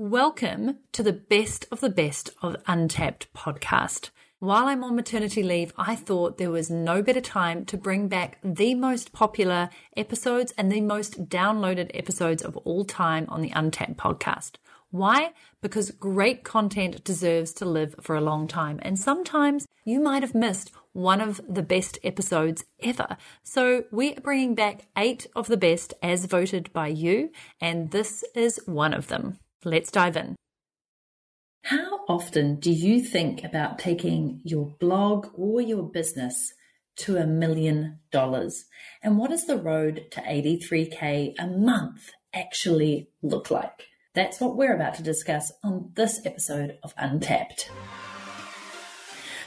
Welcome to the best of the best of Untapped podcast. While I'm on maternity leave, I thought there was no better time to bring back the most popular episodes and the most downloaded episodes of all time on the Untapped podcast. Why? Because great content deserves to live for a long time. And sometimes you might have missed one of the best episodes ever. So we are bringing back eight of the best as voted by you. And this is one of them. Let's dive in. How often do you think about taking your blog or your business to a million dollars? And what does the road to 83K a month actually look like? That's what we're about to discuss on this episode of Untapped.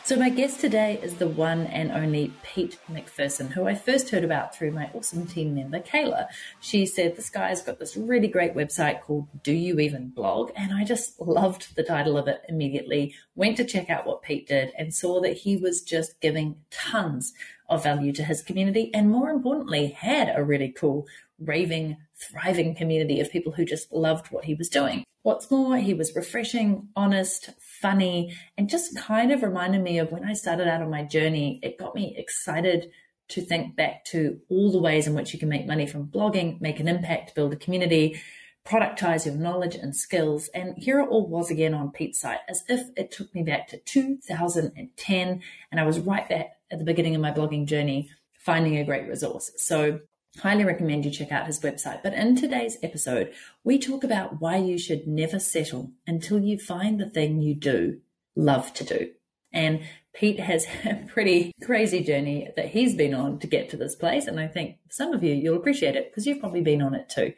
So, my guest today is the one and only Pete McPherson, who I first heard about through my awesome team member, Kayla. She said, This guy's got this really great website called Do You Even Blog? And I just loved the title of it immediately. Went to check out what Pete did and saw that he was just giving tons of value to his community. And more importantly, had a really cool, raving, thriving community of people who just loved what he was doing. What's more, he was refreshing, honest, funny, and just kind of reminded me of when I started out on my journey. It got me excited to think back to all the ways in which you can make money from blogging, make an impact, build a community, productize your knowledge and skills. And here it all was again on Pete's site, as if it took me back to 2010. And I was right there at the beginning of my blogging journey, finding a great resource. So highly recommend you check out his website. But in today's episode, we talk about why you should never settle until you find the thing you do love to do. And Pete has a pretty crazy journey that he's been on to get to this place. And I think some of you, you'll appreciate it because you've probably been on it too.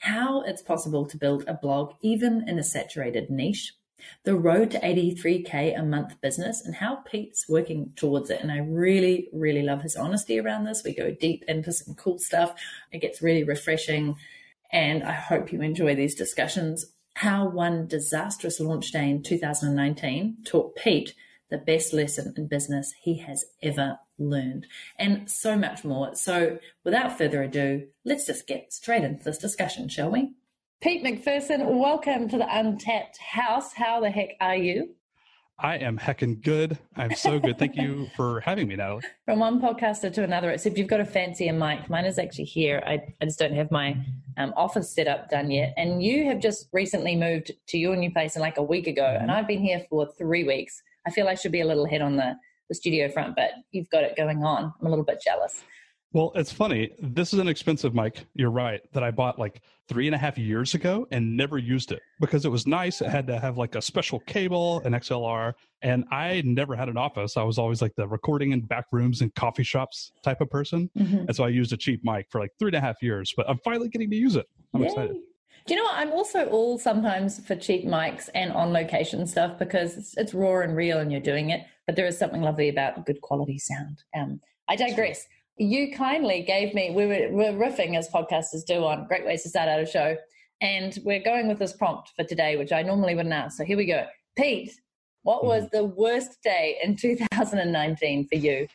How it's possible to build a blog, even in a saturated niche, the road to 83K a month business and how Pete's working towards it. And I really, really love his honesty around this. We go deep into some cool stuff. It gets really refreshing. And I hope you enjoy these discussions. How one disastrous launch day in 2019 taught Pete the best lesson in business he has ever learned, and so much more. So, without further ado, let's just get straight into this discussion, shall we? Pete McPherson, welcome to the Untapped House. How the heck are you? I am heckin' good. I'm so good. Thank you for having me, Natalie. From one podcaster to another, except you've got a fancier mic. Mine is actually here. I, I just don't have my um, office setup done yet. And you have just recently moved to your new place in like a week ago, mm-hmm. and I've been here for three weeks. I feel I should be a little ahead on the, the studio front, but you've got it going on. I'm a little bit jealous. Well, it's funny. This is an expensive mic. You're right. That I bought like three and a half years ago and never used it because it was nice. It had to have like a special cable, an XLR, and I never had an office. I was always like the recording in back rooms and coffee shops type of person, mm-hmm. and so I used a cheap mic for like three and a half years. But I'm finally getting to use it. I'm Yay. excited. Do you know what? I'm also all sometimes for cheap mics and on location stuff because it's, it's raw and real and you're doing it. But there is something lovely about good quality sound. Um, I digress you kindly gave me, we were, we're riffing as podcasters do on great ways to start out a show. And we're going with this prompt for today, which I normally wouldn't ask. So here we go. Pete, what hmm. was the worst day in 2019 for you?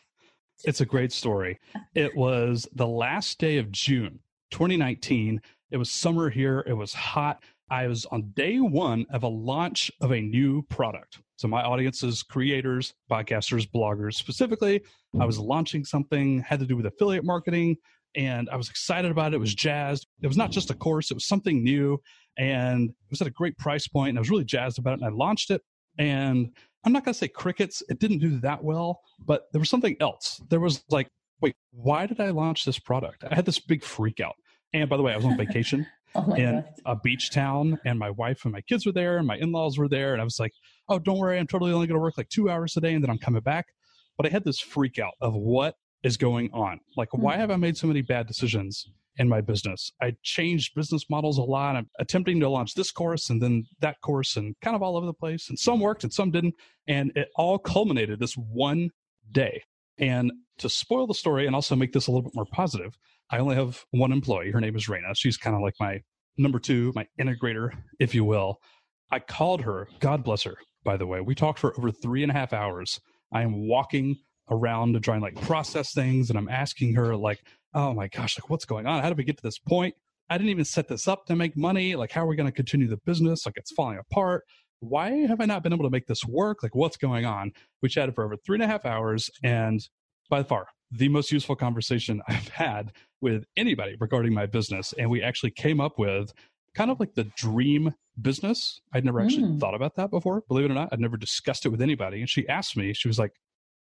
It's a great story. It was the last day of June 2019. It was summer here. It was hot. I was on day one of a launch of a new product. So my audience is creators, podcasters, bloggers. Specifically, I was launching something had to do with affiliate marketing, and I was excited about it. It was jazzed. It was not just a course; it was something new, and it was at a great price point. And I was really jazzed about it. And I launched it, and I'm not going to say crickets. It didn't do that well, but there was something else. There was like, wait, why did I launch this product? I had this big freak out. And by the way, I was on vacation. oh in God. a beach town, and my wife and my kids were there, and my in laws were there, and I was like, "Oh, don't worry, I'm totally only going to work like two hours a day, and then I'm coming back." But I had this freak out of what is going on. Like, mm-hmm. why have I made so many bad decisions in my business? I changed business models a lot. I'm attempting to launch this course and then that course, and kind of all over the place. And some worked and some didn't, and it all culminated this one day. And to spoil the story and also make this a little bit more positive, I only have one employee. Her name is Raina. She's kind of like my number two, my integrator, if you will. I called her, God bless her, by the way. We talked for over three and a half hours. I am walking around to try and like process things and I'm asking her like, oh my gosh, like what's going on? How did we get to this point? I didn't even set this up to make money. Like, how are we going to continue the business? Like, it's falling apart. Why have I not been able to make this work? Like, what's going on? We chatted for over three and a half hours, and by far the most useful conversation I've had with anybody regarding my business. And we actually came up with kind of like the dream business. I'd never actually mm. thought about that before, believe it or not. I'd never discussed it with anybody. And she asked me, she was like,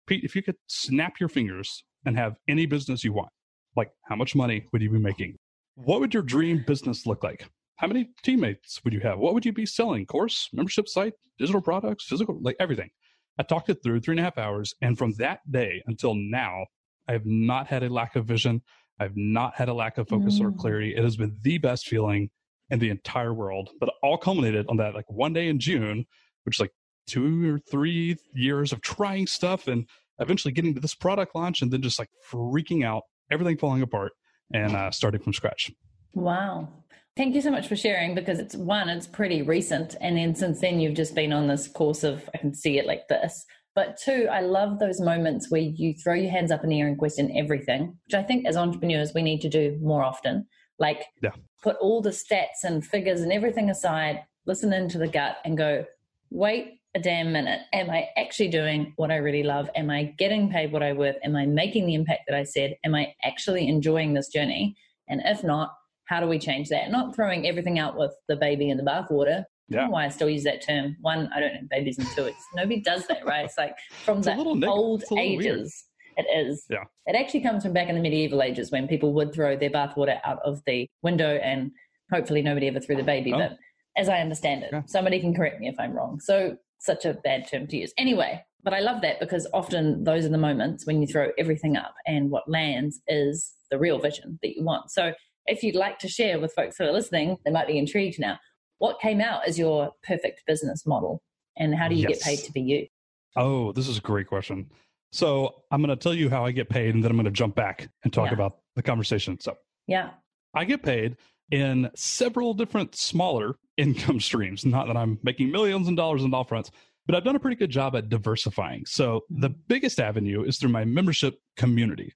Pete, if you could snap your fingers and have any business you want, like how much money would you be making? What would your dream business look like? How many teammates would you have? What would you be selling? Course, membership site, digital products, physical, like everything. I talked it through three and a half hours. And from that day until now, I have not had a lack of vision. I've not had a lack of focus mm. or clarity. It has been the best feeling in the entire world. But all culminated on that like one day in June, which is like two or three years of trying stuff and eventually getting to this product launch and then just like freaking out, everything falling apart and uh, starting from scratch. Wow. Thank you so much for sharing because it's one, it's pretty recent. And then since then, you've just been on this course of, I can see it like this. But two, I love those moments where you throw your hands up in the air and question everything, which I think as entrepreneurs we need to do more often. Like yeah. put all the stats and figures and everything aside, listen into the gut and go, wait a damn minute. Am I actually doing what I really love? Am I getting paid what I worth? Am I making the impact that I said? Am I actually enjoying this journey? And if not, how do we change that? Not throwing everything out with the baby in the bathwater. Yeah. why I still use that term. One, I don't know babies and two. It's nobody does that, right? It's like from it's the old ages. Weird. It is. Yeah. It actually comes from back in the medieval ages when people would throw their bathwater out of the window and hopefully nobody ever threw the baby. Oh. But as I understand it, yeah. somebody can correct me if I'm wrong. So such a bad term to use. Anyway, but I love that because often those are the moments when you throw everything up and what lands is the real vision that you want. So if you'd like to share with folks who are listening, they might be intrigued now. What came out as your perfect business model and how do you yes. get paid to be you? Oh, this is a great question. So I'm going to tell you how I get paid and then I'm going to jump back and talk yeah. about the conversation. So, yeah, I get paid in several different smaller income streams. Not that I'm making millions of dollars in all fronts, but I've done a pretty good job at diversifying. So the mm-hmm. biggest avenue is through my membership community.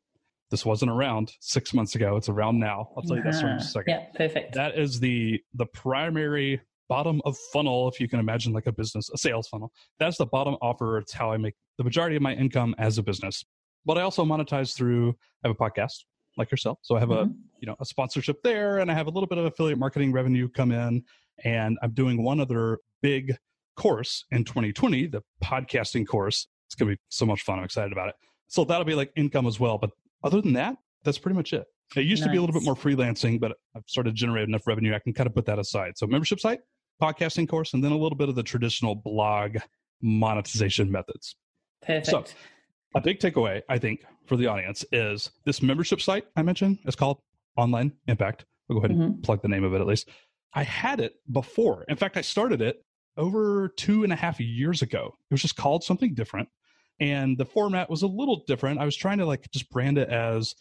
This wasn't around six months ago. It's around now. I'll tell you that story in a second. Yeah, perfect. That is the the primary bottom of funnel, if you can imagine like a business, a sales funnel. That's the bottom offer. It's how I make the majority of my income as a business. But I also monetize through I have a podcast like yourself. So I have mm-hmm. a you know a sponsorship there and I have a little bit of affiliate marketing revenue come in. And I'm doing one other big course in 2020, the podcasting course. It's gonna be so much fun. I'm excited about it. So that'll be like income as well. But other than that, that's pretty much it. It used nice. to be a little bit more freelancing, but I've started to generate enough revenue. I can kind of put that aside. So membership site, podcasting course, and then a little bit of the traditional blog monetization methods. Perfect. So a big takeaway, I think, for the audience is this membership site I mentioned is called Online Impact. I'll go ahead and mm-hmm. plug the name of it at least. I had it before. In fact, I started it over two and a half years ago. It was just called something different and the format was a little different. I was trying to like just brand it as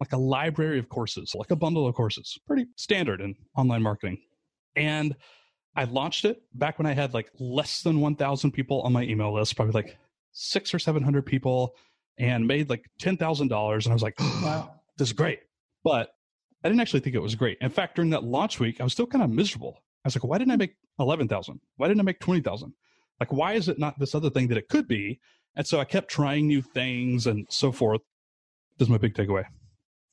like a library of courses, like a bundle of courses, pretty standard in online marketing. And I launched it back when I had like less than 1,000 people on my email list, probably like six or 700 people, and made like $10,000. And I was like, wow, this is great. But I didn't actually think it was great. In fact, during that launch week, I was still kind of miserable. I was like, why didn't I hmm. make 11,000? Why didn't I make 20,000? Like, why is it not this other thing that it could be? And so I kept trying new things and so forth. This is my big takeaway.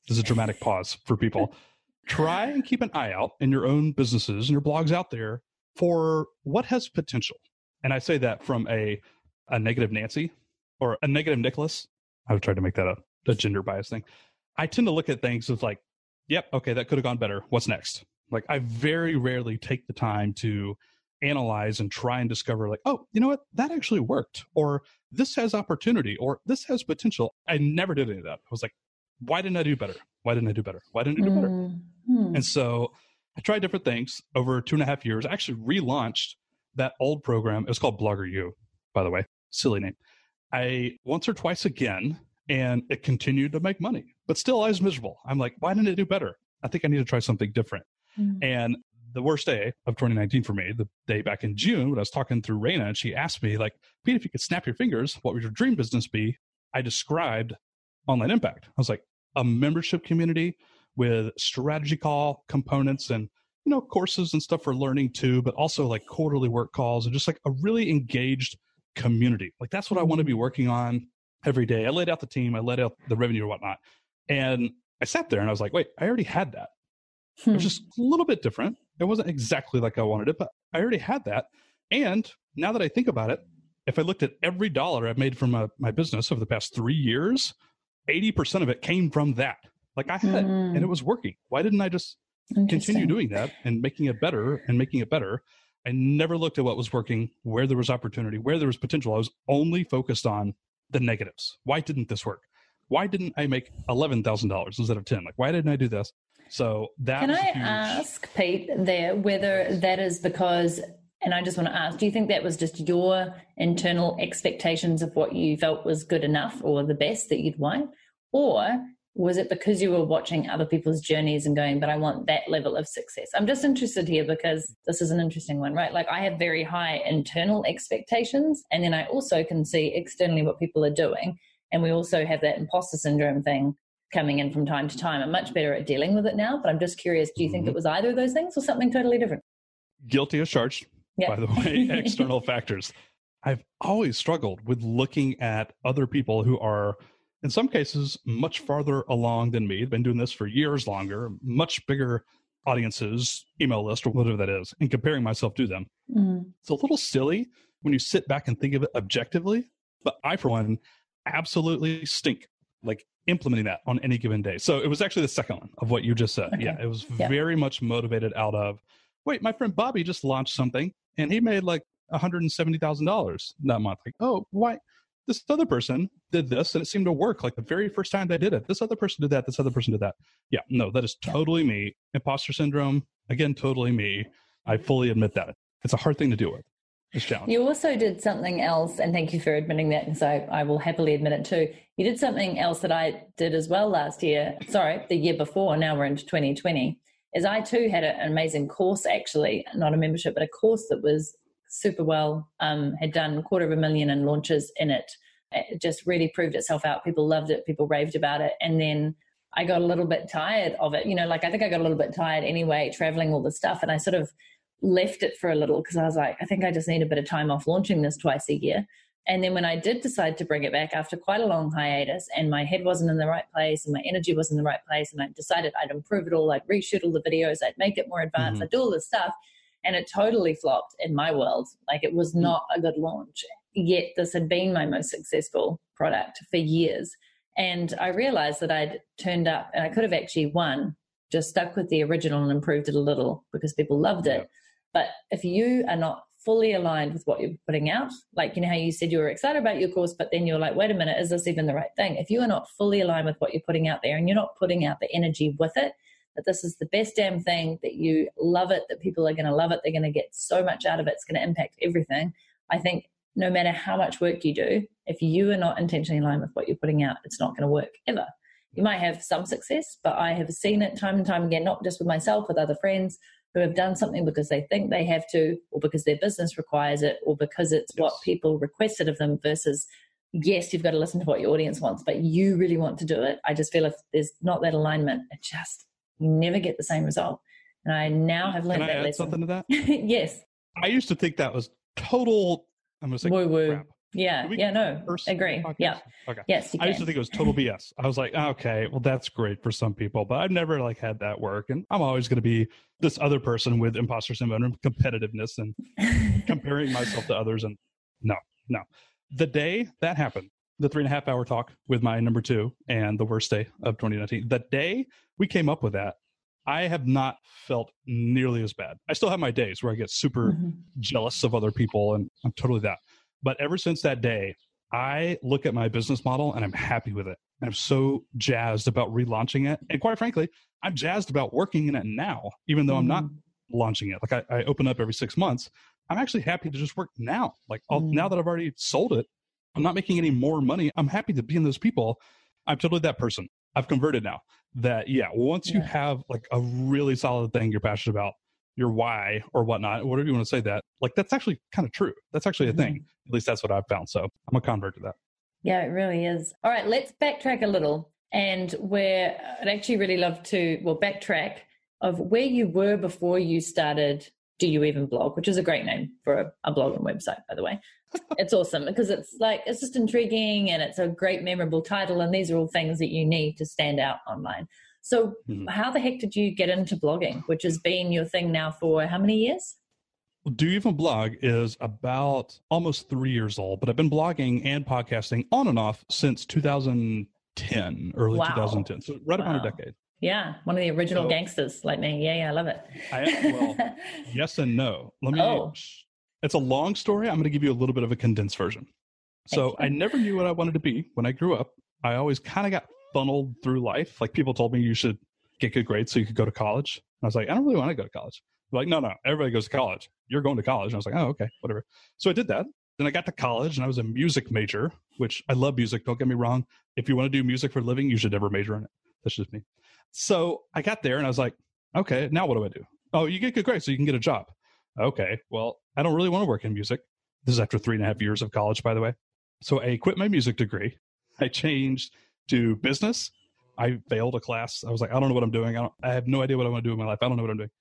This is a dramatic pause for people. Try and keep an eye out in your own businesses and your blogs out there for what has potential. And I say that from a, a negative Nancy or a negative Nicholas. I've tried to make that a, a gender bias thing. I tend to look at things as like, yep, okay, that could have gone better. What's next? Like I very rarely take the time to analyze and try and discover like oh you know what that actually worked or this has opportunity or this has potential i never did any of that i was like why didn't i do better why didn't i do better why didn't i do better mm-hmm. and so i tried different things over two and a half years. I actually relaunched that old program. It was called blogger u by the way. Silly name. I once or twice again and it continued to make money but still i was miserable. I'm like why didn't it do better? I think i need to try something different. Mm-hmm. and the worst day of 2019 for me, the day back in June when I was talking through Raina and she asked me, like, Pete, if you could snap your fingers, what would your dream business be? I described online impact. I was like, a membership community with strategy call components and you know courses and stuff for learning too, but also like quarterly work calls and just like a really engaged community. Like that's what I want to be mm-hmm. working on every day. I laid out the team, I laid out the revenue or whatnot, and I sat there and I was like, wait, I already had that. Hmm. It was hmm. just a little bit different. It wasn't exactly like I wanted it, but I already had that. And now that I think about it, if I looked at every dollar I've made from my, my business over the past three years, 80% of it came from that. Like I had mm. it and it hmm. was working. Why didn't I just continue doing that and making it better and making it better? I never looked at what was working, where there was opportunity, where there was potential. I was only focused on the negatives. Why didn't this work? Why didn't I make eleven thousand dollars instead of ten? Like, why didn't I do this? So that can I huge... ask Pete there whether that is because, and I just want to ask, do you think that was just your internal expectations of what you felt was good enough or the best that you'd want, or was it because you were watching other people's journeys and going, but I want that level of success? I'm just interested here because this is an interesting one, right? Like I have very high internal expectations, and then I also can see externally what people are doing. And we also have that imposter syndrome thing coming in from time to time. I'm much better at dealing with it now, but I'm just curious do you think mm-hmm. it was either of those things or something totally different? Guilty as charged, yeah. by the way, external factors. I've always struggled with looking at other people who are in some cases much farther along than me. They've been doing this for years longer, much bigger audiences, email list, or whatever that is, and comparing myself to them. Mm. It's a little silly when you sit back and think of it objectively, but I, for one, absolutely stink like implementing that on any given day. So it was actually the second one of what you just said. Okay. Yeah, it was yeah. very much motivated out of, wait, my friend Bobby just launched something and he made like $170,000 that month. Like, oh, why? This other person did this and it seemed to work like the very first time they did it. This other person did that. This other person did that. Yeah, no, that is totally me. Imposter syndrome, again, totally me. I fully admit that. It's a hard thing to deal with. It's challenging. You also did something else, and thank you for admitting that because I, I will happily admit it too. You did something else that I did as well last year. Sorry, the year before. Now we're into 2020. Is I too had an amazing course, actually, not a membership, but a course that was super well, um, had done quarter of a million in launches in it. It just really proved itself out. People loved it, people raved about it. And then I got a little bit tired of it. You know, like I think I got a little bit tired anyway, traveling all the stuff. And I sort of left it for a little because I was like, I think I just need a bit of time off launching this twice a year. And then when I did decide to bring it back after quite a long hiatus and my head wasn't in the right place and my energy wasn't in the right place, and I decided I'd improve it all, I'd reshoot all the videos, I'd make it more advanced, mm-hmm. I'd do all this stuff and it totally flopped in my world. Like it was hmm. not a good launch. Yet this had been my most successful product for years. And I realized that I'd turned up and I could have actually won, just stuck with the original and improved it a little because people loved it. But if you are not fully aligned with what you're putting out, like you know how you said you were excited about your course, but then you're like, wait a minute, is this even the right thing? If you are not fully aligned with what you're putting out there and you're not putting out the energy with it, that this is the best damn thing, that you love it, that people are going to love it, they're going to get so much out of it, it's going to impact everything. I think no matter how much work you do, if you are not intentionally aligned with what you're putting out, it's not going to work ever. You might have some success, but I have seen it time and time again, not just with myself, with other friends who have done something because they think they have to, or because their business requires it, or because it's yes. what people requested of them versus yes, you've got to listen to what your audience wants, but you really want to do it. I just feel if there's not that alignment, it just you never get the same result. And I now have learned Can I that add lesson. something to that? yes. I used to think that was total. I'm going to say woo woo. Yeah. Yeah. No. Agree. Podcast? Yeah. Okay. Yes. I used to think it was total BS. I was like, okay, well, that's great for some people, but I've never like had that work, and I'm always going to be this other person with imposter syndrome, and competitiveness, and comparing myself to others. And no, no. The day that happened, the three and a half hour talk with my number two and the worst day of 2019. The day we came up with that, I have not felt nearly as bad. I still have my days where I get super mm-hmm. jealous of other people, and I'm totally that. But ever since that day, I look at my business model and I'm happy with it. And I'm so jazzed about relaunching it. And quite frankly, I'm jazzed about working in it now, even though mm-hmm. I'm not mm-hmm. launching it. Like I, I, open up every six months. I'm actually happy to just work now. Like now that I've already sold it, I'm not making any more money. I'm happy to be in those people. I'm totally that person. I've converted now. That yeah, once yeah. you have like a really solid thing you're passionate about, your why or whatnot, whatever you want to say that, like that's actually kind of true. That's actually a mm-hmm. thing. At least that's what I've found. So I'm a convert to that. Yeah, it really is. All right, let's backtrack a little. and where I'd actually really love to, well, backtrack of where you were before you started Do You Even Blog, which is a great name for a, a blog and website, by the way. it's awesome because it's like, it's just intriguing and it's a great, memorable title. And these are all things that you need to stand out online. So, mm-hmm. how the heck did you get into blogging, which has been your thing now for how many years? Do You Even Blog is about almost three years old, but I've been blogging and podcasting on and off since 2010, early wow. 2010. So right wow. a decade. Yeah, one of the original so, gangsters like me. Yeah, yeah, I love it. I, well, yes and no. Let me. Oh. It's a long story. I'm going to give you a little bit of a condensed version. So I never knew what I wanted to be when I grew up. I always kind of got funneled through life. Like people told me you should get good grades so you could go to college. And I was like, I don't really want to go to college like, no, no, everybody goes to college. You're going to college. And I was like, oh, okay, whatever. So I did that. Then I got to college and I was a music major, which I love music. Don't get me wrong. If you want to do music for a living, you should never major in it. That's just me. So I got there and I was like, okay, now what do I do? Oh, you get good grades so you can get a job. Okay, well, I don't really want to work in music. This is after three and a half years of college, by the way. So I quit my music degree. I changed to business. I failed a class. I was like, I don't know what I'm doing. I, I have no idea what I want to do in my life. I don't know what I'm doing.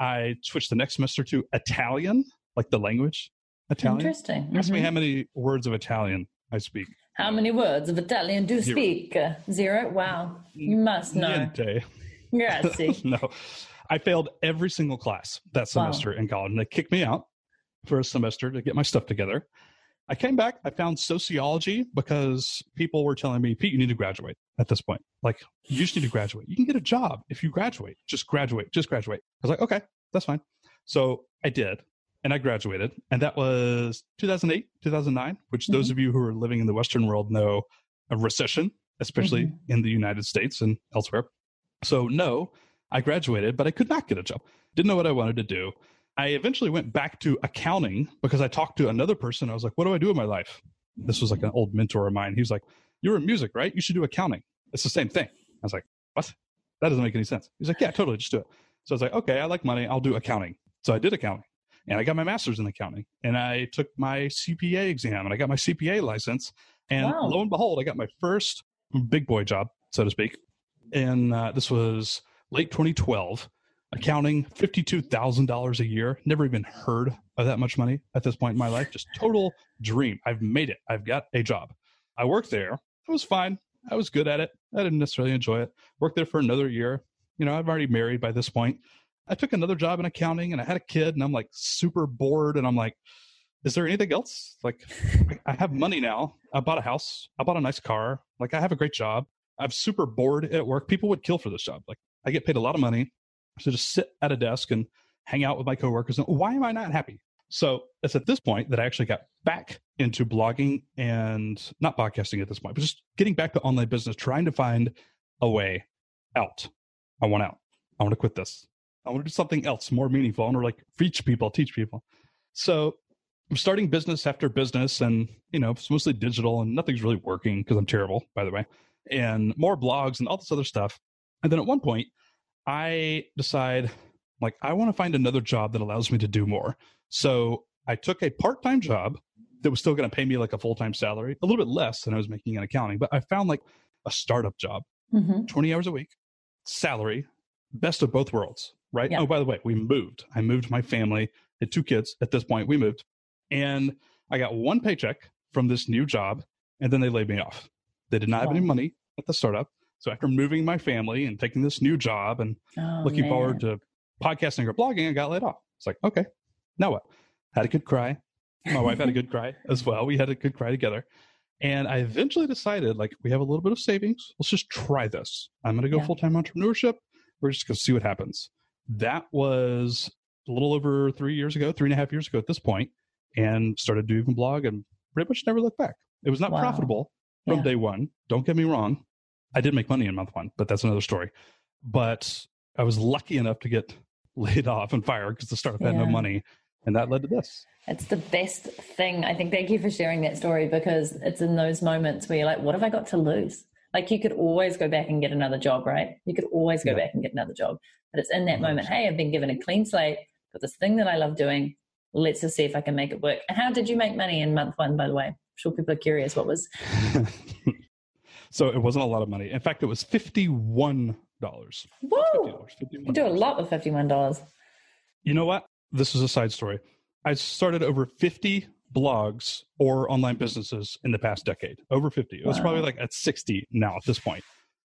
I switched the next semester to Italian, like the language Italian. Interesting. Mm-hmm. Ask me mm-hmm. how many words of Italian I speak. How many words of Italian do you speak? Zero. Wow. You must know. Niente. Grazie. no. I failed every single class that semester wow. in college. And they kicked me out for a semester to get my stuff together. I came back, I found sociology because people were telling me, Pete, you need to graduate at this point. Like, you just need to graduate. You can get a job if you graduate. Just graduate. Just graduate. I was like, okay, that's fine. So I did. And I graduated. And that was 2008, 2009, which mm-hmm. those of you who are living in the Western world know a recession, especially mm-hmm. in the United States and elsewhere. So, no, I graduated, but I could not get a job. Didn't know what I wanted to do. I eventually went back to accounting because I talked to another person. I was like, what do I do in my life? This was like an old mentor of mine. He was like, you're in music, right? You should do accounting. It's the same thing. I was like, what? That doesn't make any sense. He's like, yeah, totally. Just do it. So I was like, okay, I like money. I'll do accounting. So I did accounting and I got my master's in accounting and I took my CPA exam and I got my CPA license. And wow. lo and behold, I got my first big boy job, so to speak. And uh, this was late 2012 accounting $52,000 a year. Never even heard of that much money at this point in my life. Just total dream. I've made it. I've got a job. I worked there. It was fine. I was good at it. I didn't necessarily enjoy it. Worked there for another year. You know, I'm already married by this point. I took another job in accounting and I had a kid and I'm like super bored and I'm like, is there anything else? Like, I have money now. I bought a house. I bought a nice car. Like, I have a great job. I'm super bored at work. People would kill for this job. Like, I get paid a lot of money to just sit at a desk and hang out with my coworkers. And why am I not happy? So it's at this point that I actually got back into blogging and not podcasting at this point, but just getting back to online business, trying to find a way out. I want out. I want to quit this. I want to do something else more meaningful. I want to like reach people, teach people. So I'm starting business after business and, you know, it's mostly digital and nothing's really working because I'm terrible, by the way, and more blogs and all this other stuff. And then at one point, I decide like I want to find another job that allows me to do more. So I took a part-time job that was still going to pay me like a full-time salary, a little bit less than I was making in accounting, but I found like a startup job, mm-hmm. 20 hours a week, salary, best of both worlds, right? Yeah. Oh, by the way, we mm-hmm. moved. I moved my family, had two kids at this point. We moved and I got one paycheck from this new job and then they laid me off. They did not have any money at the startup. So after moving my family and taking this new job and oh, looking man. forward to podcasting or blogging, I got laid off. It's like, okay, now what? Had a good cry. My wife had a good cry as well. We had a good cry together. And I eventually decided, like, we have a little bit of savings. Let's just try this. I'm going to go yeah. full time entrepreneurship. We're just going to see what happens. That was a little over three years ago, three and a half years ago at this point, and started doing blog and pretty much never looked back. It was not wow. profitable from yeah. day one. Don't get me wrong. I did make money in month one, but that's another story. But I was lucky enough to get laid off and fired because the startup yeah. had no money. And that led to this. It's the best thing. I think thank you for sharing that story because it's in those moments where you're like, what have I got to lose? Like you could always go back and get another job, right? You could always go yeah. back and get another job. But it's in that moment, hey, I've been given a clean slate, got this thing that I love doing. Let's just see if I can make it work. And how did you make money in month one, by the way? I'm sure people are curious what was So it wasn't a lot of money. In fact, it was $51. Whoa! Fifty-one. You do a lot with $51. You know what? This is a side story. I started over 50 blogs or online businesses in the past decade. Over 50. It was wow. probably like at 60 now at this point.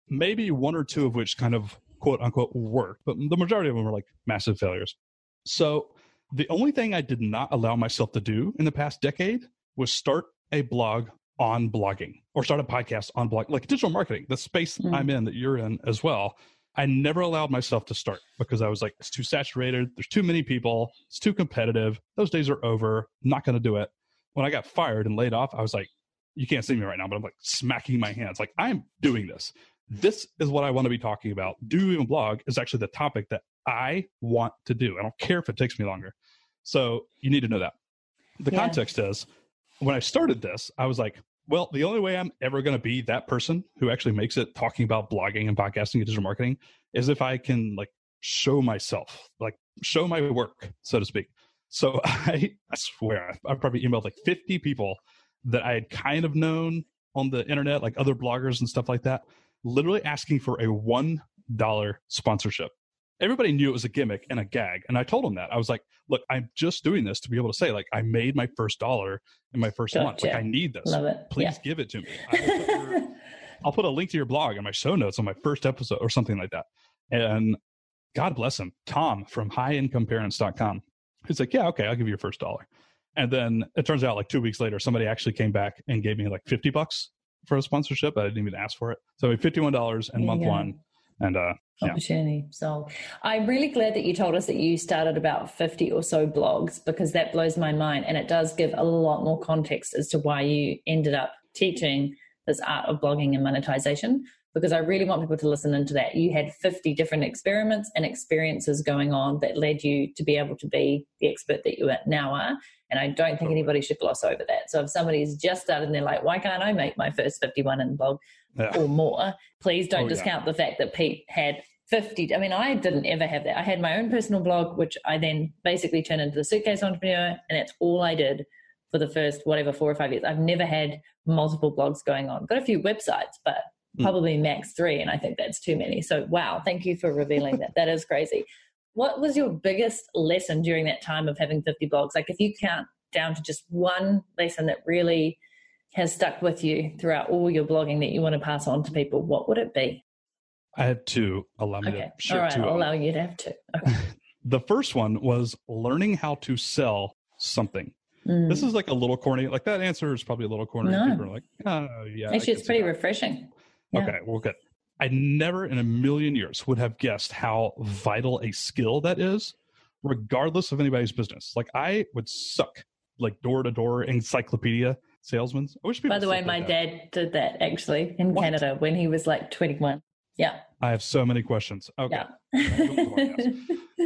Maybe one or two of which kind of quote unquote worked, but the majority of them were like massive failures. So the only thing I did not allow myself to do in the past decade was start a blog on blogging or start a podcast on blog like digital marketing the space mm. i'm in that you're in as well i never allowed myself to start because i was like it's too saturated. There's too many people. It's too competitive. Those days are over. I'm not going to do it. When i got fired and laid off i was like you can't see me right now but i'm like smacking my hands like i'm doing this. This is what i want to be talking about. Do even blog is actually the topic that i want to do. I don't care if it takes me longer. So you need to know that. The yeah. context is when I started this, I was like, well, the only way I'm ever going to be that person who actually makes it talking about blogging and podcasting and digital marketing is if I can like show myself, like show my work, so to speak. So I, I swear, I probably emailed like 50 people that I had kind of known on the internet, like other bloggers and stuff like that, literally asking for a $1 sponsorship everybody knew it was a gimmick and a gag. And I told them that. I was like, look, I'm just doing this to be able to say, like, I made my first dollar in my first gotcha. month. Like, I need this. Love it. Please yeah. give it to me. Your, I'll put a link to your blog in my show notes on my first episode or something like that. And God bless him, Tom from highincomeparents.com. He's like, yeah, okay, I'll give you your first dollar. And then it turns out like two weeks later, somebody actually came back and gave me like 50 bucks for a sponsorship. I didn't even ask for it. So I made $51 in month one. And uh, opportunity. Yeah. So I'm really glad that you told us that you started about 50 or so blogs because that blows my mind. And it does give a lot more context as to why you ended up teaching this art of blogging and monetization. Because I really want people to listen into that. You had 50 different experiments and experiences going on that led you to be able to be the expert that you now are. And I don't think anybody should gloss over that. So if somebody's just started and they're like, why can't I make my first 51 in blog yeah. or more? Please don't oh, discount yeah. the fact that Pete had 50 i mean i didn't ever have that. I had my own personal blog which i then basically turned into the suitcase entrepreneur and that's all i did for the first whatever four or five years. I've never had multiple blogs going on. Got a few websites but mm. probably max three and i think that's too many. So wow thank you for revealing that. That is crazy. What was your biggest lesson during that time of having 50 blogs? Like if you count down to just one lesson that really has stuck with you throughout all your blogging that you want to pass on to people what would it be I had two. Allow me okay. to share All right, two. I'll allow you to have two. Okay. the first one was learning how to sell something. Mm. This is like a little corny. Like that answer is probably a little corny. No. People are like, oh, yeah. Actually, it's pretty refreshing. Yeah. Okay, well, good. I never in a million years would have guessed how vital a skill that is, regardless of anybody's business. Like I would suck like door to door encyclopedia salesmen. I wish people. By the way, my dad did that actually in what? Canada when he was like 21. Yeah. I have so many questions. Okay. Yeah.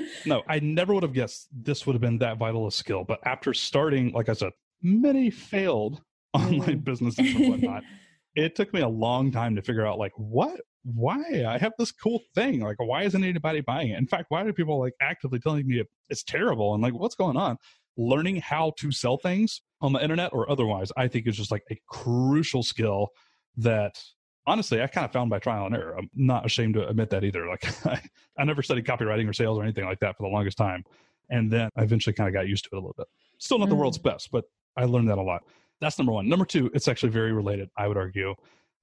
no, I never would have guessed this would have been that vital a skill. But after starting, like I said, many failed online mm. businesses and whatnot, it took me a long time to figure out like what why I have this cool thing. Like, why isn't anybody buying it? In fact, why are people like actively telling me it's terrible and like what's going on? Learning how to sell things on the internet or otherwise, I think is just like a crucial skill that honestly, I kind of found by trial and error. I'm not ashamed to admit that either. Like I, I never studied copywriting or sales or anything like that for the longest time. And then I eventually kind of got used to it a little bit. Still not mm. the world's best, but I learned that a lot. That's number one. Number two, it's actually very related, I would argue.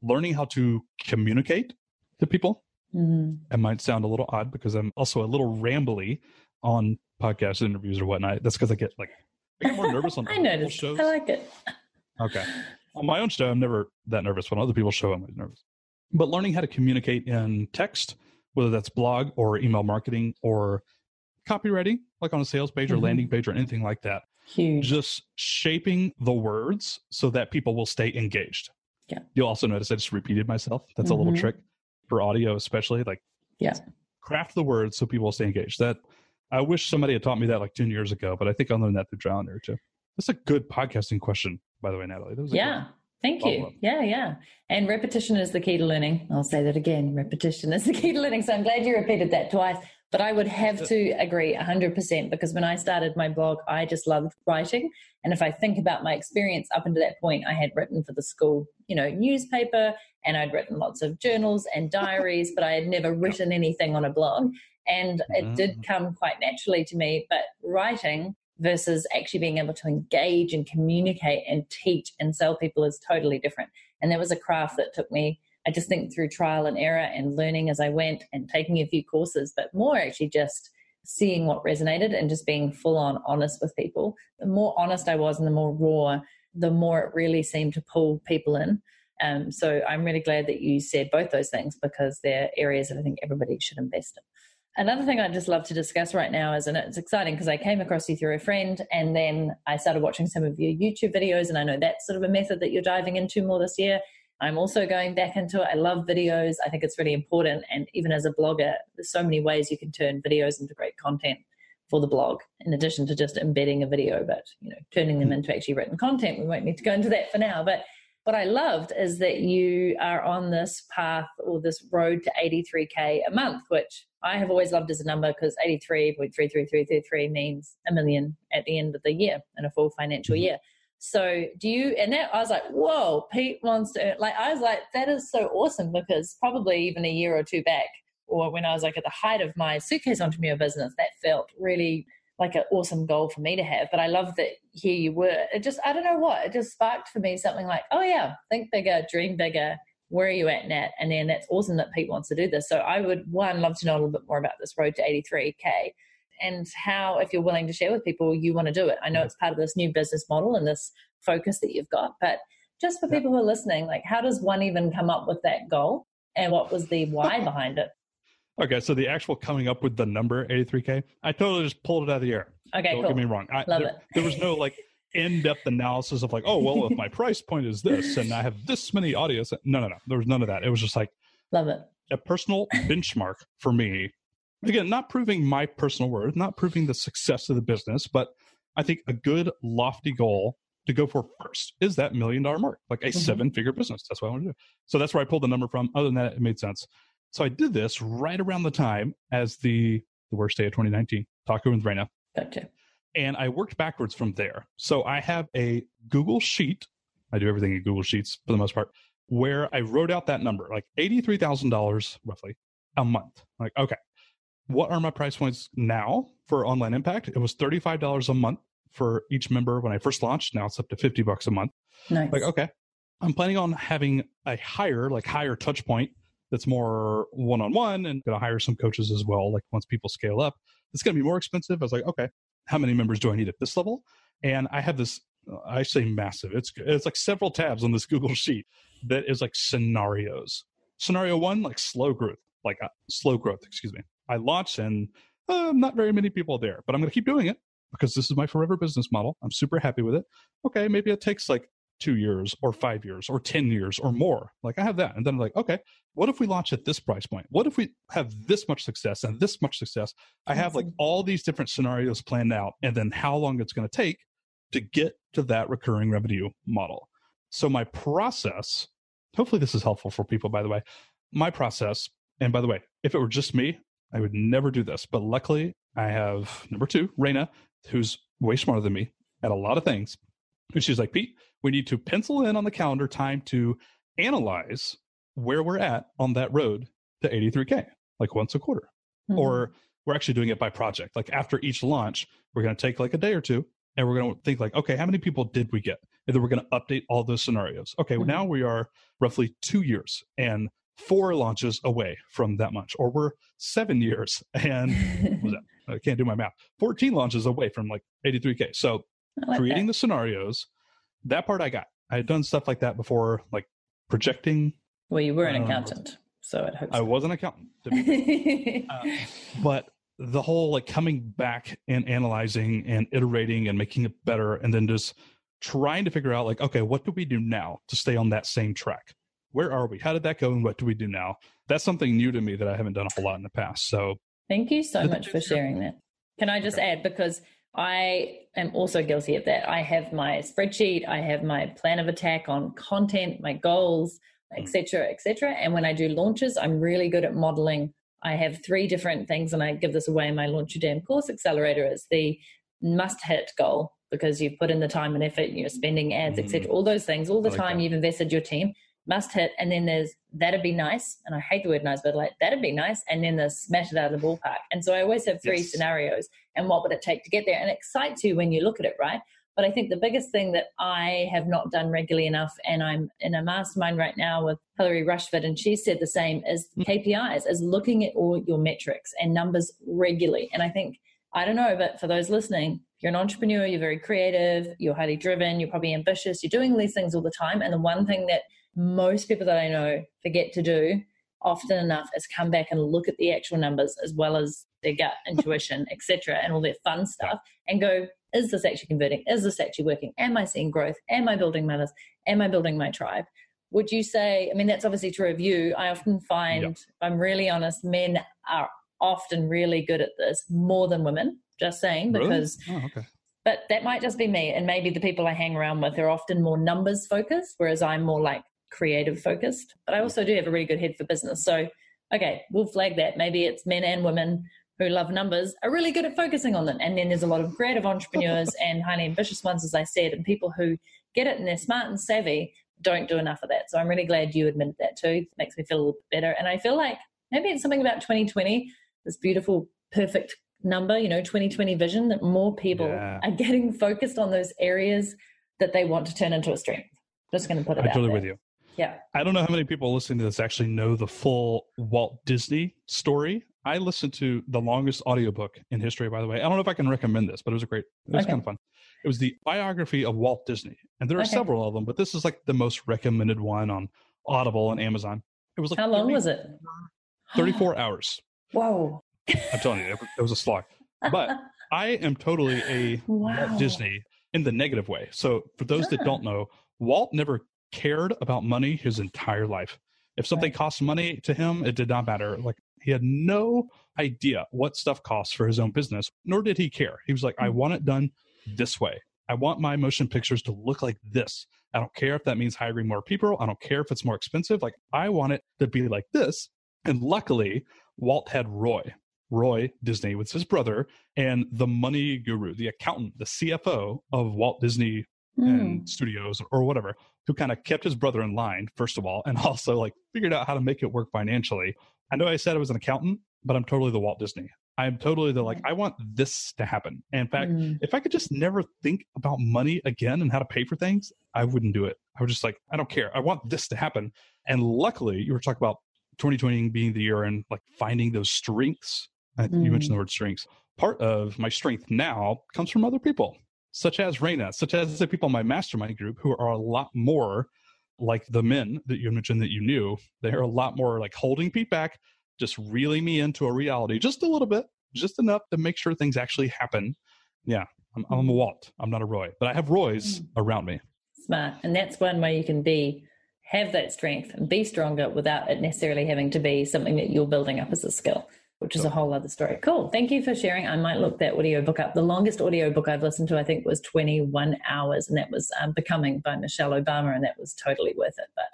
Learning how to communicate to people. Mm. It might sound a little odd because I'm also a little rambly on podcast interviews or whatnot. That's because I get like I get more nervous on I noticed. shows. I like it. Okay on my own show, I'm never that nervous. When other people show, I'm nervous. But learning how to communicate in text, whether that's blog or email marketing or copywriting, like on a sales page or mm-hmm. landing page or anything like that. Huge. Just shaping the words so that people will stay engaged. Yeah. You'll also notice I just repeated myself. That's mm-hmm. a little mm-hmm. trick for audio, especially. Like, yeah, craft the words so people will stay engaged. That I wish somebody had taught me that like 10 years ago, but I think I learned that through trial and error too. That's a good podcasting question by the way, Natalie. yeah. Thank you. Yeah, yeah. And repetition is the key to learning. I'll say that again. Repetition is the key to learning. So I'm glad you repeated that twice. But I would have to agree 100% because when I started my blog, I just loved writing. And if I think about my experience up until that point, I had written for the school, you know, newspaper and I'd written lots of journals and diaries, but I had never written anything on a blog. And it did mm. come quite naturally to me. But writing versus actually being able to engage and communicate and teach and sell people is totally different. And that was a craft that took me I just think through trial and error and learning as I went and taking a few courses, but more actually just seeing what resonated and just being full on honest with people. The more honest I was and the more raw, the more it really seemed to pull people in. Um, so I'm really glad that you said both those things because they're areas that I think everybody should invest in. Another thing I'd just love to discuss right now is, and it's exciting because I came across you through a friend and then I started watching some of your YouTube videos, and I know that's sort of a method that you're diving into more this year. I'm also going back into it. I love videos. I think it's really important. And even as a blogger, there's so many ways you can turn videos into great content for the blog, in addition to just embedding a video, but you know, turning them hmm. into actually written content. We won't need to go into that for now. But what I loved is that you are on this path or this road to 83k a month, which I have always loved as a number because 83.33333 means a million at the end of the year in a full financial mm-hmm. year. So do you, and that I was like, whoa, Pete wants to, like, I was like, that is so awesome because probably even a year or two back, or when I was like at the height of my suitcase entrepreneur business, that felt really like an awesome goal for me to have. But I love that here you were. It just, I don't know what, it just sparked for me something like, oh yeah, think bigger, dream bigger. Where are you at, Nat? And then that's awesome that Pete wants to do this. So I would, one, love to know a little bit more about this road to 83K and how, if you're willing to share with people, you want to do it. I know mm. it's part of this new business model and this focus that you've got, but just for people who are listening, like how does one even come up with that goal and what was the why behind it? Okay, so the actual coming up with the number 83K, I totally just pulled it out of the air. Okay, Don't cool. get me wrong. I, Love there, it. there was no like in-depth analysis of like, oh, well, if my price point is this and I have this many audience. No, no, no. There was none of that. It was just like, love it. A personal benchmark for me again, not proving my personal worth, not proving the success of the business, but I think a good lofty goal to go for first is that million dollar mark, like a mm-hmm. seven figure business. That's what I want to do. So that's where I pulled the number from. Other than that, it made sense. So I did this right around the time as the the worst day of 2019, Taco with Raina. Gotcha. And I worked backwards from there. So I have a Google Sheet. I do everything in Google Sheets for the most part, where I wrote out that number, like $83,000 roughly a month. Like, okay, what are my price points now for online impact? It was $35 a month for each member when I first launched. Now it's up to 50 bucks a month. Nice. Like, okay, I'm planning on having a higher, like higher touch point that's more one on one and going to hire some coaches as well. Like once people scale up, it's going to be more expensive. I was like, okay, how many members do I need at this level? And I have this, I say massive. It's, it's like several tabs on this Google sheet that is like scenarios. Scenario one, like slow growth, like uh, slow growth, excuse me. I launch and uh, not very many people there, but I'm going to keep doing it because this is my forever business model. I'm super happy with it. Okay, maybe it takes like two years or five years or 10 years or more. Like I have that. And then I'm like, okay, what if we launch at this price point? What if we have this much success and this much success? I have like mm-hmm. all these different scenarios planned out and then how long it's going to take to get to that recurring revenue model. So my process, hopefully this is helpful for people, by the way. My process, and by the way, if it were just me, I would never do this. But luckily, I have number two, Raina, who's way smarter than me at a lot of things. And she's like, Pete, we need to pencil in on the calendar time to analyze where we're at on that road to 83K, like once a quarter. Mm-hmm. Or we're actually doing it by project. Like after each launch, we're going to take like a day or two and we're going to think like, okay, how many people did we get? And then we're going to update all those scenarios. Okay, mm-hmm. well, now we are roughly two years and four launches away from that much, or we're seven years and I can't do my math, 14 launches away from like 83K. So like creating that. the scenarios, that part I got. I had done stuff like that before, like projecting. Well, you were an um, accountant, so it I was an accountant, uh, but the whole like coming back and analyzing and iterating and making it better, and then just trying to figure out like, okay, what do we do now to stay on that same track? where are we? How did that go? And what do we do now? That's something new to me that I haven't done a whole lot in the past. So thank you so much for sharing that. Can I just okay. add, because I am also guilty of that. I have my spreadsheet, I have my plan of attack on content, my goals, etc., mm. etc. Et and when I do launches, I'm really good at modeling I have three different things, and I give this away in my Launch Your Damn Course Accelerator. It's the must hit goal because you've put in the time and effort, you're spending ads, mm. etc. All those things, all the like time that. you've invested your team must hit. And then there's that'd be nice. And I hate the word nice, but like that'd be nice. And then there's smash it out of the ballpark. And so I always have three yes. scenarios and what would it take to get there? And it excites you when you look at it, right? But I think the biggest thing that I have not done regularly enough, and I'm in a mastermind right now with Hilary Rushford, and she said the same, is mm. KPIs, is looking at all your metrics and numbers regularly. And I think, I don't know, but for those listening, you're an entrepreneur, you're very creative, you're highly driven, you're probably ambitious, you're doing these things all the time. And the one thing that most people that I know forget to do often enough is come back and look at the actual numbers as well as their gut intuition, etc., and all their fun stuff, and go, is this actually converting? Is this actually working? Am I seeing growth? Am I building mothers? Am I building my tribe? Would you say, I mean, that's obviously true of you. I often find, yep. I'm really honest, men are often really good at this more than women, just saying, because. Really? Oh, okay. But that might just be me. And maybe the people I hang around with are often more numbers focused, whereas I'm more like creative focused. But I also do have a really good head for business. So, okay, we'll flag that. Maybe it's men and women who love numbers are really good at focusing on them. And then there's a lot of creative entrepreneurs and highly ambitious ones, as I said, and people who get it and they're smart and savvy don't do enough of that. So I'm really glad you admitted that too. It makes me feel a little bit better. And I feel like maybe it's something about 2020, this beautiful, perfect number, you know, 2020 vision that more people yeah. are getting focused on those areas that they want to turn into a strength. Just going to put it I'm out totally there. with you. Yeah. I don't know how many people listening to this actually know the full Walt Disney story. I listened to the longest audiobook in history, by the way. I don't know if I can recommend this, but it was a great, it was okay. kind of fun. It was the biography of Walt Disney. And there are okay. several of them, but this is like the most recommended one on Audible and Amazon. It was like How long 30, was it? 34 hours. Whoa. I'm telling you, it was a slog. But I am totally a wow. Walt Disney in the negative way. So for those that don't know, Walt never cared about money his entire life. If something right. cost money to him, it did not matter. Like he had no idea what stuff costs for his own business, nor did he care. He was like. I hmm. want it done this way. I want my motion pictures to look like this. I don't care if that means hiring more people. I don't care if it's more expensive. Like, I want it to be like this. And luckily, Walt had Roy. Roy Disney was his brother and the money guru, the accountant, the CFO of Walt Disney mm. and Studios or whatever, who kind of kept his brother in line, first of all, and also like figured out how to make it work financially. I know I said I was an accountant, but I'm totally the Walt Disney. I'm totally the like, I want this to happen. And in fact, mm. if I could just never think about money again and how to pay for things, I wouldn't do it. I was just like, I don't care. I want this to happen. And luckily, you were talking about 2020 being the year and like finding those strengths. Mm. You mentioned the word strengths. Part of my strength now comes from other people such as Reina, such as the people in my mastermind group who are a lot more like the men that you mentioned that you knew. They're a lot more like holding Pete back, just reeling me into a reality just a little bit, just enough to make sure things actually happen. Yeah, I'm, I'm a. Walt. I'm not a Roy, but I have Roys mm-hmm. around me. Smart. And that's one way you can be have that strength and be stronger without it necessarily having to be something that you're building up as a skill which is a whole other story. Cool. Thank you for sharing. I might look that audiobook up. The longest audiobook I've listened to, I think, was 21 hours, and that was um, Becoming by Michelle Obama, and that was totally worth it. But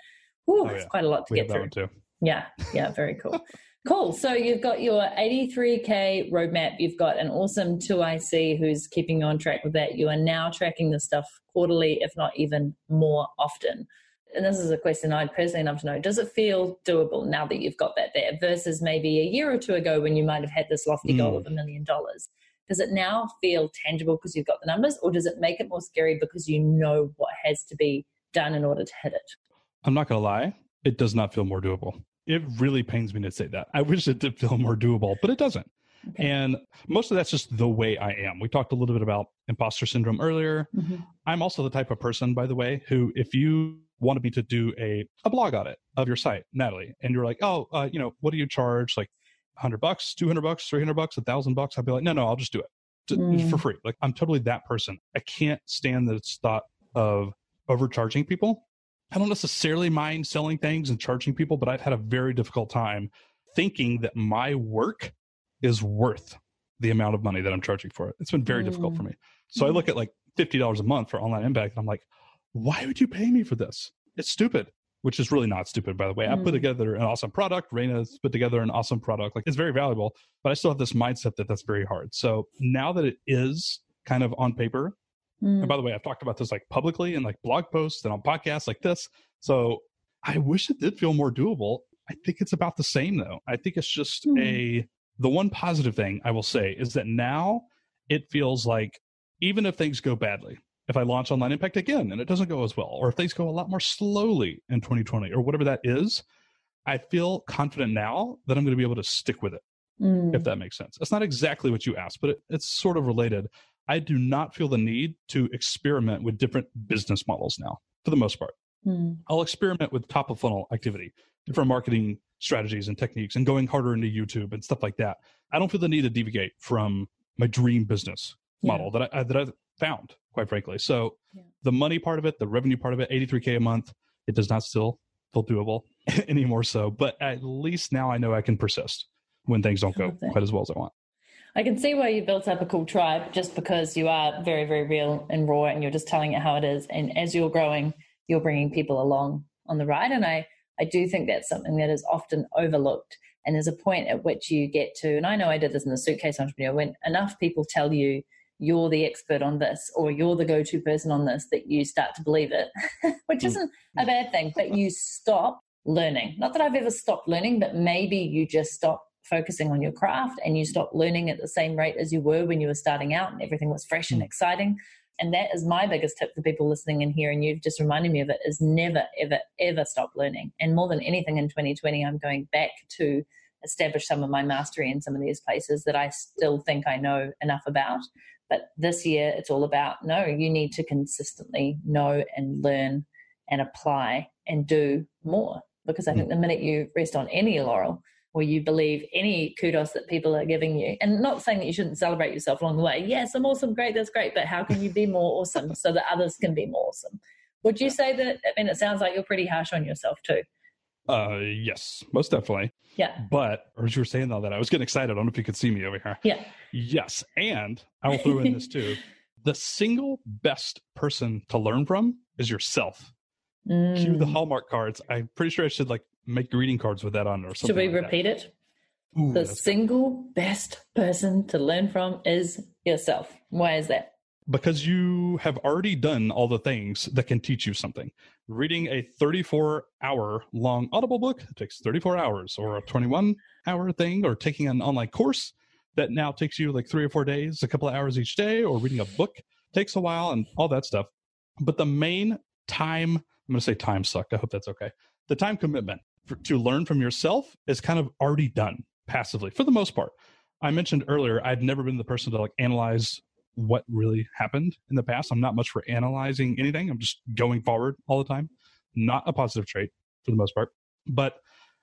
whew, oh, yeah. it's quite a lot to we get through. Yeah, yeah, very cool. cool. So you've got your 83K roadmap. You've got an awesome 2IC who's keeping you on track with that. You are now tracking this stuff quarterly, if not even more often and this is a question I'd personally love to know, does it feel doable now that you've got that there versus maybe a year or two ago when you might have had this lofty mm. goal of a million dollars? Does it now feel tangible because you've got the numbers, or does it make it more scary because you know what has to be done in order to hit it? I'm not going to lie, it does not feel more doable. It really pains me to say that. I wish it did feel more doable, but it doesn't. Okay. And most of that's just the way I am. We talked a little bit about imposter syndrome earlier. Mm-hmm. I'm also the type of person, by the way, who if you wanted me to do a, a blog audit of your site, Natalie, and you're like, oh, uh, you know, what do you charge? Like 100 bucks, 200 bucks, 300 bucks, a thousand bucks? I'd be like, no, no, I'll just do it mm. for free. Like I'm totally that person. I can't stand the thought of overcharging people. I don't necessarily mind selling things and charging people, but I've had a very difficult time thinking that my work is worth the amount of money that I'm charging for it. It's been very mm. difficult for me. So mm. I look at like $50 a month for online impact and I'm like, why would you pay me for this? It's stupid. which is really not stupid, by the way. I put Mm. together an awesome product. Raina's put together an awesome product. Like it's very valuable, but I still have this mindset that that's very hard. So now that it is kind of on paper, Mm. and by the way, I've talked about this like publicly and like blog posts and on podcasts like this. So I wish it did feel more doable. I think it's about the same though. I think it's just Hmm. a the one positive thing I will say is that now it feels like even if things go badly, if I launch Online Impact again and it doesn't go as well, or if things go a lot more slowly in 2020 or whatever that is, I feel confident now that I'm going to be able to stick with it Mm. if that makes sense. It's not exactly what you asked, but it, it's sort of related. I do not feel the need to experiment with different business models now, for the most part. Mm. I'll experiment with top of funnel activity, different marketing strategies and techniques, and going harder into YouTube and stuff like that. I don't feel the need to deviate from my dream business Yeah. model that I, that I found, quite frankly. So Yeah. the money part of it, the revenue part of it, 83K a month, it does not still feel doable anymore. So, but at least now I know I can persist when things don't go quite as well as I want. I can see why you built up a cool tribe just because you are very, very real and raw and you're just telling it how it is. And as you're growing, you're bringing people along on the ride. And I, I do think that's something that is often overlooked. And there's a point at which you get to, and I know I did this in the suitcase entrepreneur, when enough people tell you you're the expert on this or you're the go to person on this that you start to believe it, which Mm. isn't a bad thing, but you stop learning. Not that I've ever stopped learning, but maybe you just stop focusing on your craft and you stop learning at the same rate as you were when you were starting out and everything was fresh and Mm. exciting. And that is my biggest tip for people listening in here, and you've just reminded me of it, is never, ever, ever stop learning. And more than anything in 2020, I'm going back to establish some of my mastery in some of these places that I still think I know enough about. But this year, it's all about no, you need to consistently know and learn and apply and do more. Because I think the minute you rest on any laurel or you believe any kudos that people are giving you, and not saying that you shouldn't celebrate yourself along the way. Yes, I'm awesome, great, that's great. But how can you be more awesome so that others can be more awesome? Would you say that? I mean, it sounds like you're pretty harsh on yourself too. Uh, yes, most definitely. Yeah. But as you were saying all that, I was getting excited. I don't know if you could see me over here. Yeah. Yes, and I will throw in this too. The single best person to learn from is yourself. Cue the Mm. Hallmark cards. I'm pretty sure I should like make greeting cards with that on or something. Should we like that. repeat it? Ooh, The single best person to learn from is yourself. Why is that? Because you have already done all the things that can teach you something. Reading a 34 hour long Audible book takes 34 hours, or a 21 hour thing, or taking an online course that now takes you like three or four days, a couple of hours each day, or reading a book takes a while, and all that stuff. But the main time, I'm going to say time suck. I hope that's okay. The time commitment for, to learn from yourself is kind of already done passively for the most part. I mentioned earlier, I've never been the person to like analyze what really happened in the past. I'm not much for analyzing anything. I'm just going forward all the time. Not a positive trait for the most part. But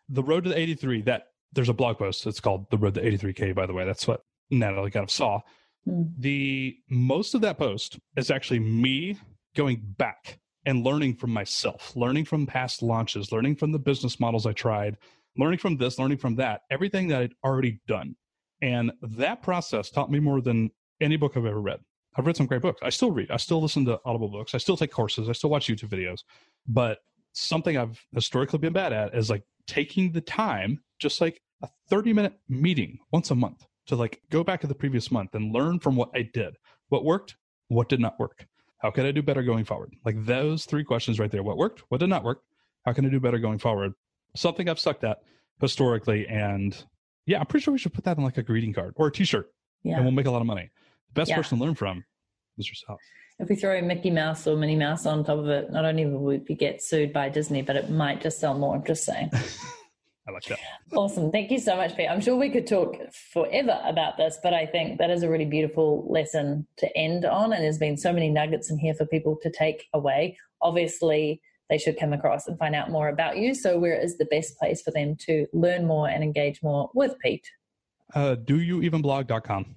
the road to the 83, that there's a blog post. It's called The Road to 83K, by the way. That's what Natalie kind of saw. Hmm. The most of that post is actually me going back and learning from myself, learning from past launches, learning from the business models I tried, learning from this, learning from that, everything that I'd already done. And that process taught me more than any book I've ever read. I've read some great books. I still read. I still listen to Audible books. I still take courses. I still watch YouTube videos. But something I've historically been bad at is like taking the time, just like a 30 minute meeting once a month to like go back to the previous month and learn from what I did. What worked? What did not work? How could I do better going forward? Like those three questions right there. What worked? What did not work? How can I do better going forward? Something I've sucked at historically. And yeah, I'm pretty sure we should put that on like a greeting card or a t shirt Yeah. and we'll make a lot of money. The best Yeah. person to learn from is yourself. If we throw Mickey Mouse or Minnie Mouse on top of it, not only will we get sued by Disney, but it might just sell more. I'm just saying. I like that. Awesome. Thank you so much, Pete. I'm sure we could talk forever about this, but I think that is a really beautiful lesson to end on. And there's been so many nuggets in here for people to take away. Obviously, they should come across and find out more about you. So, where is the best place for them to learn more and engage more with Pete? Uh, do you even blog.com?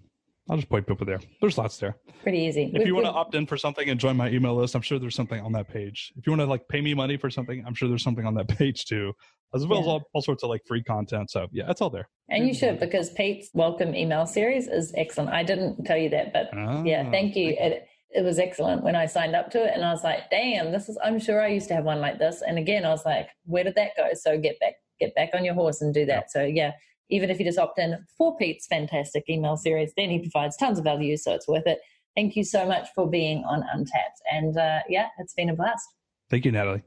I'll just point people there. There's lots there. Pretty easy. If you want to opt in for something and join my email list, I'm sure there's something on that page. If you want to like pay me money for something, I'm sure there's something on that page too, as well as all, all sorts of like free content. So yeah, it's all there. and you should because Pete's welcome email series is excellent. I didn't tell you that, but yeah, Ah, thank you. It, it was excellent when I signed up to it. And I was like, damn, this is, I'm sure I used to have one like this. And again, I was like, where did that go? So get back, get back on your horse and do that. Yeah. So yeah, even if you just opt in for Pete's fantastic email series, then he provides tons of value. So it's worth it. Thank you so much for being on Untapped. And uh, yeah, it's been a blast. Thank you, Natalie.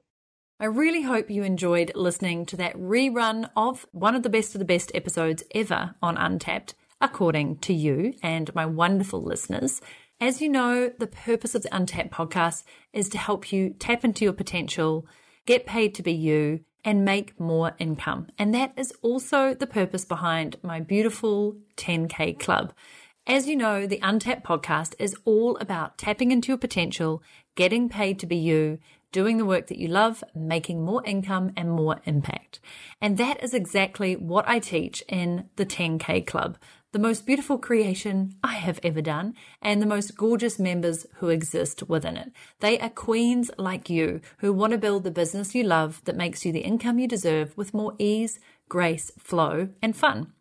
I really hope you enjoyed listening to that rerun of one of the best of the best episodes ever on Untapped, according to you and my wonderful listeners. As you know, the purpose of the Untapped podcast is to help you tap into your potential, get paid to be you, and make more income. And that is also the purpose behind my beautiful 10K club. As you know, the Untapped podcast is all about tapping into your potential, getting paid to be you, doing the work that you love, making more income and more impact. And that is exactly what I teach in the 10K Club, the most beautiful creation I have ever done, and the most gorgeous members who exist within it. They are queens like you who want to build the business you love that makes you the income you deserve with more ease, grace, flow, and fun.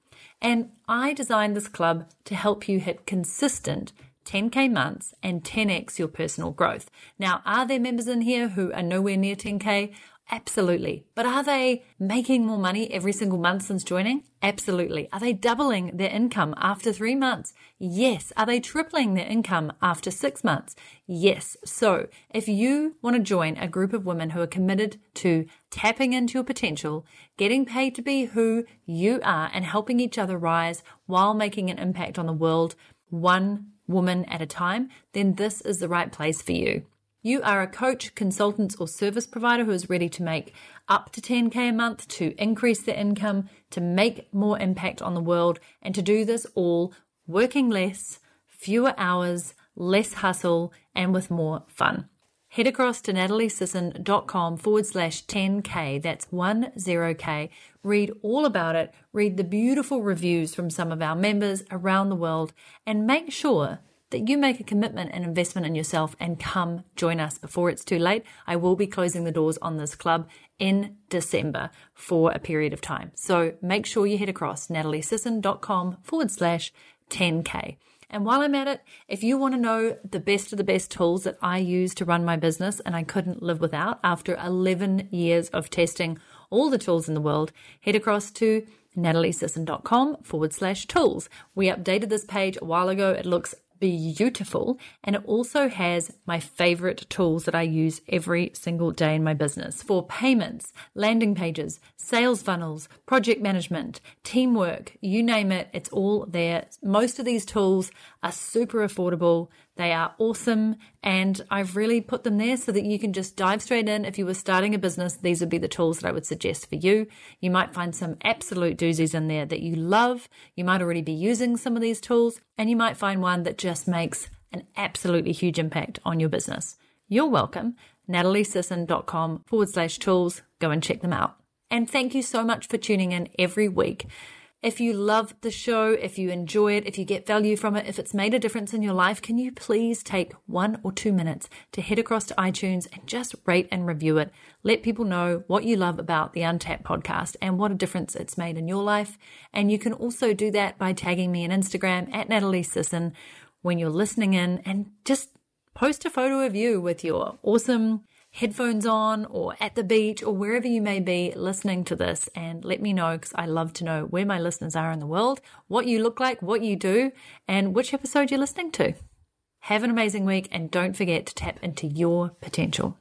And I designed this club to help you hit consistent 10K months and 10X your personal growth. Now, are there members in here who are nowhere near 10K? Absolutely. But are they making more money every single month since joining? Absolutely. Are they doubling their income after three months? Yes. Are they tripling their income after six months? Yes. So if you want to join a group of women who are committed to tapping into your potential, getting paid to be who you are and helping each other rise while making an impact on the world, one woman at a time, then this is the right place for you. You are a coach, consultant, or service provider who is ready to make up to 10K a month to increase their income, to make more impact on the world, and to do this all working less, fewer hours, less hustle, and with more fun. Head across to nataliesisson.com forward slash 10K. That's 10K. Read all about it. Read the beautiful reviews from some of our members around the world and make sure that you make a commitment and investment in yourself and come join us before it's too late. I will be closing the doors on this club in December for a period of time. So make sure you head across nataliesisson.com forward slash 10K. And while I'm at it, if you want to know the best of the best tools that I use to run my business and I couldn't live without after 11 years of testing all the tools in the world, head across to nataliesisson.com forward slash tools. We updated this page a while ago. It looks beautiful. And it also has my favorite tools that I use every single day in my business for payments, landing pages, sales funnels, project management, teamwork, you name it, it's all there. Most of these tools are super affordable. They are awesome. And I've really put them there so that you can just dive straight in. If you were starting a business, these would be the tools that I would suggest for you. You might find some absolute doozies in there that you love. You might already be using some of these tools, and you might find one that just makes an absolutely huge impact on your business. You're welcome. NatalieSisson.com forward slash tools. Go and check them out. And thank you so much for tuning in every week. If you love the show, if you enjoy it, if you get value from it, if it's made a difference in your life, can you please take one or two minutes to head across to iTunes and just rate and review it? Let people know what you love about the Untapped podcast and what a difference it's made in your life. And you can also do that by tagging me on Instagram at Natalie Sisson when you're listening in and just post a photo of you with your awesome headphones on or at the beach or wherever you may be listening to this and let me know because I love to know where my listeners are in the world, what you look like, what you do, and which episode you're listening to. Have an amazing week and don't forget to tap into your potential.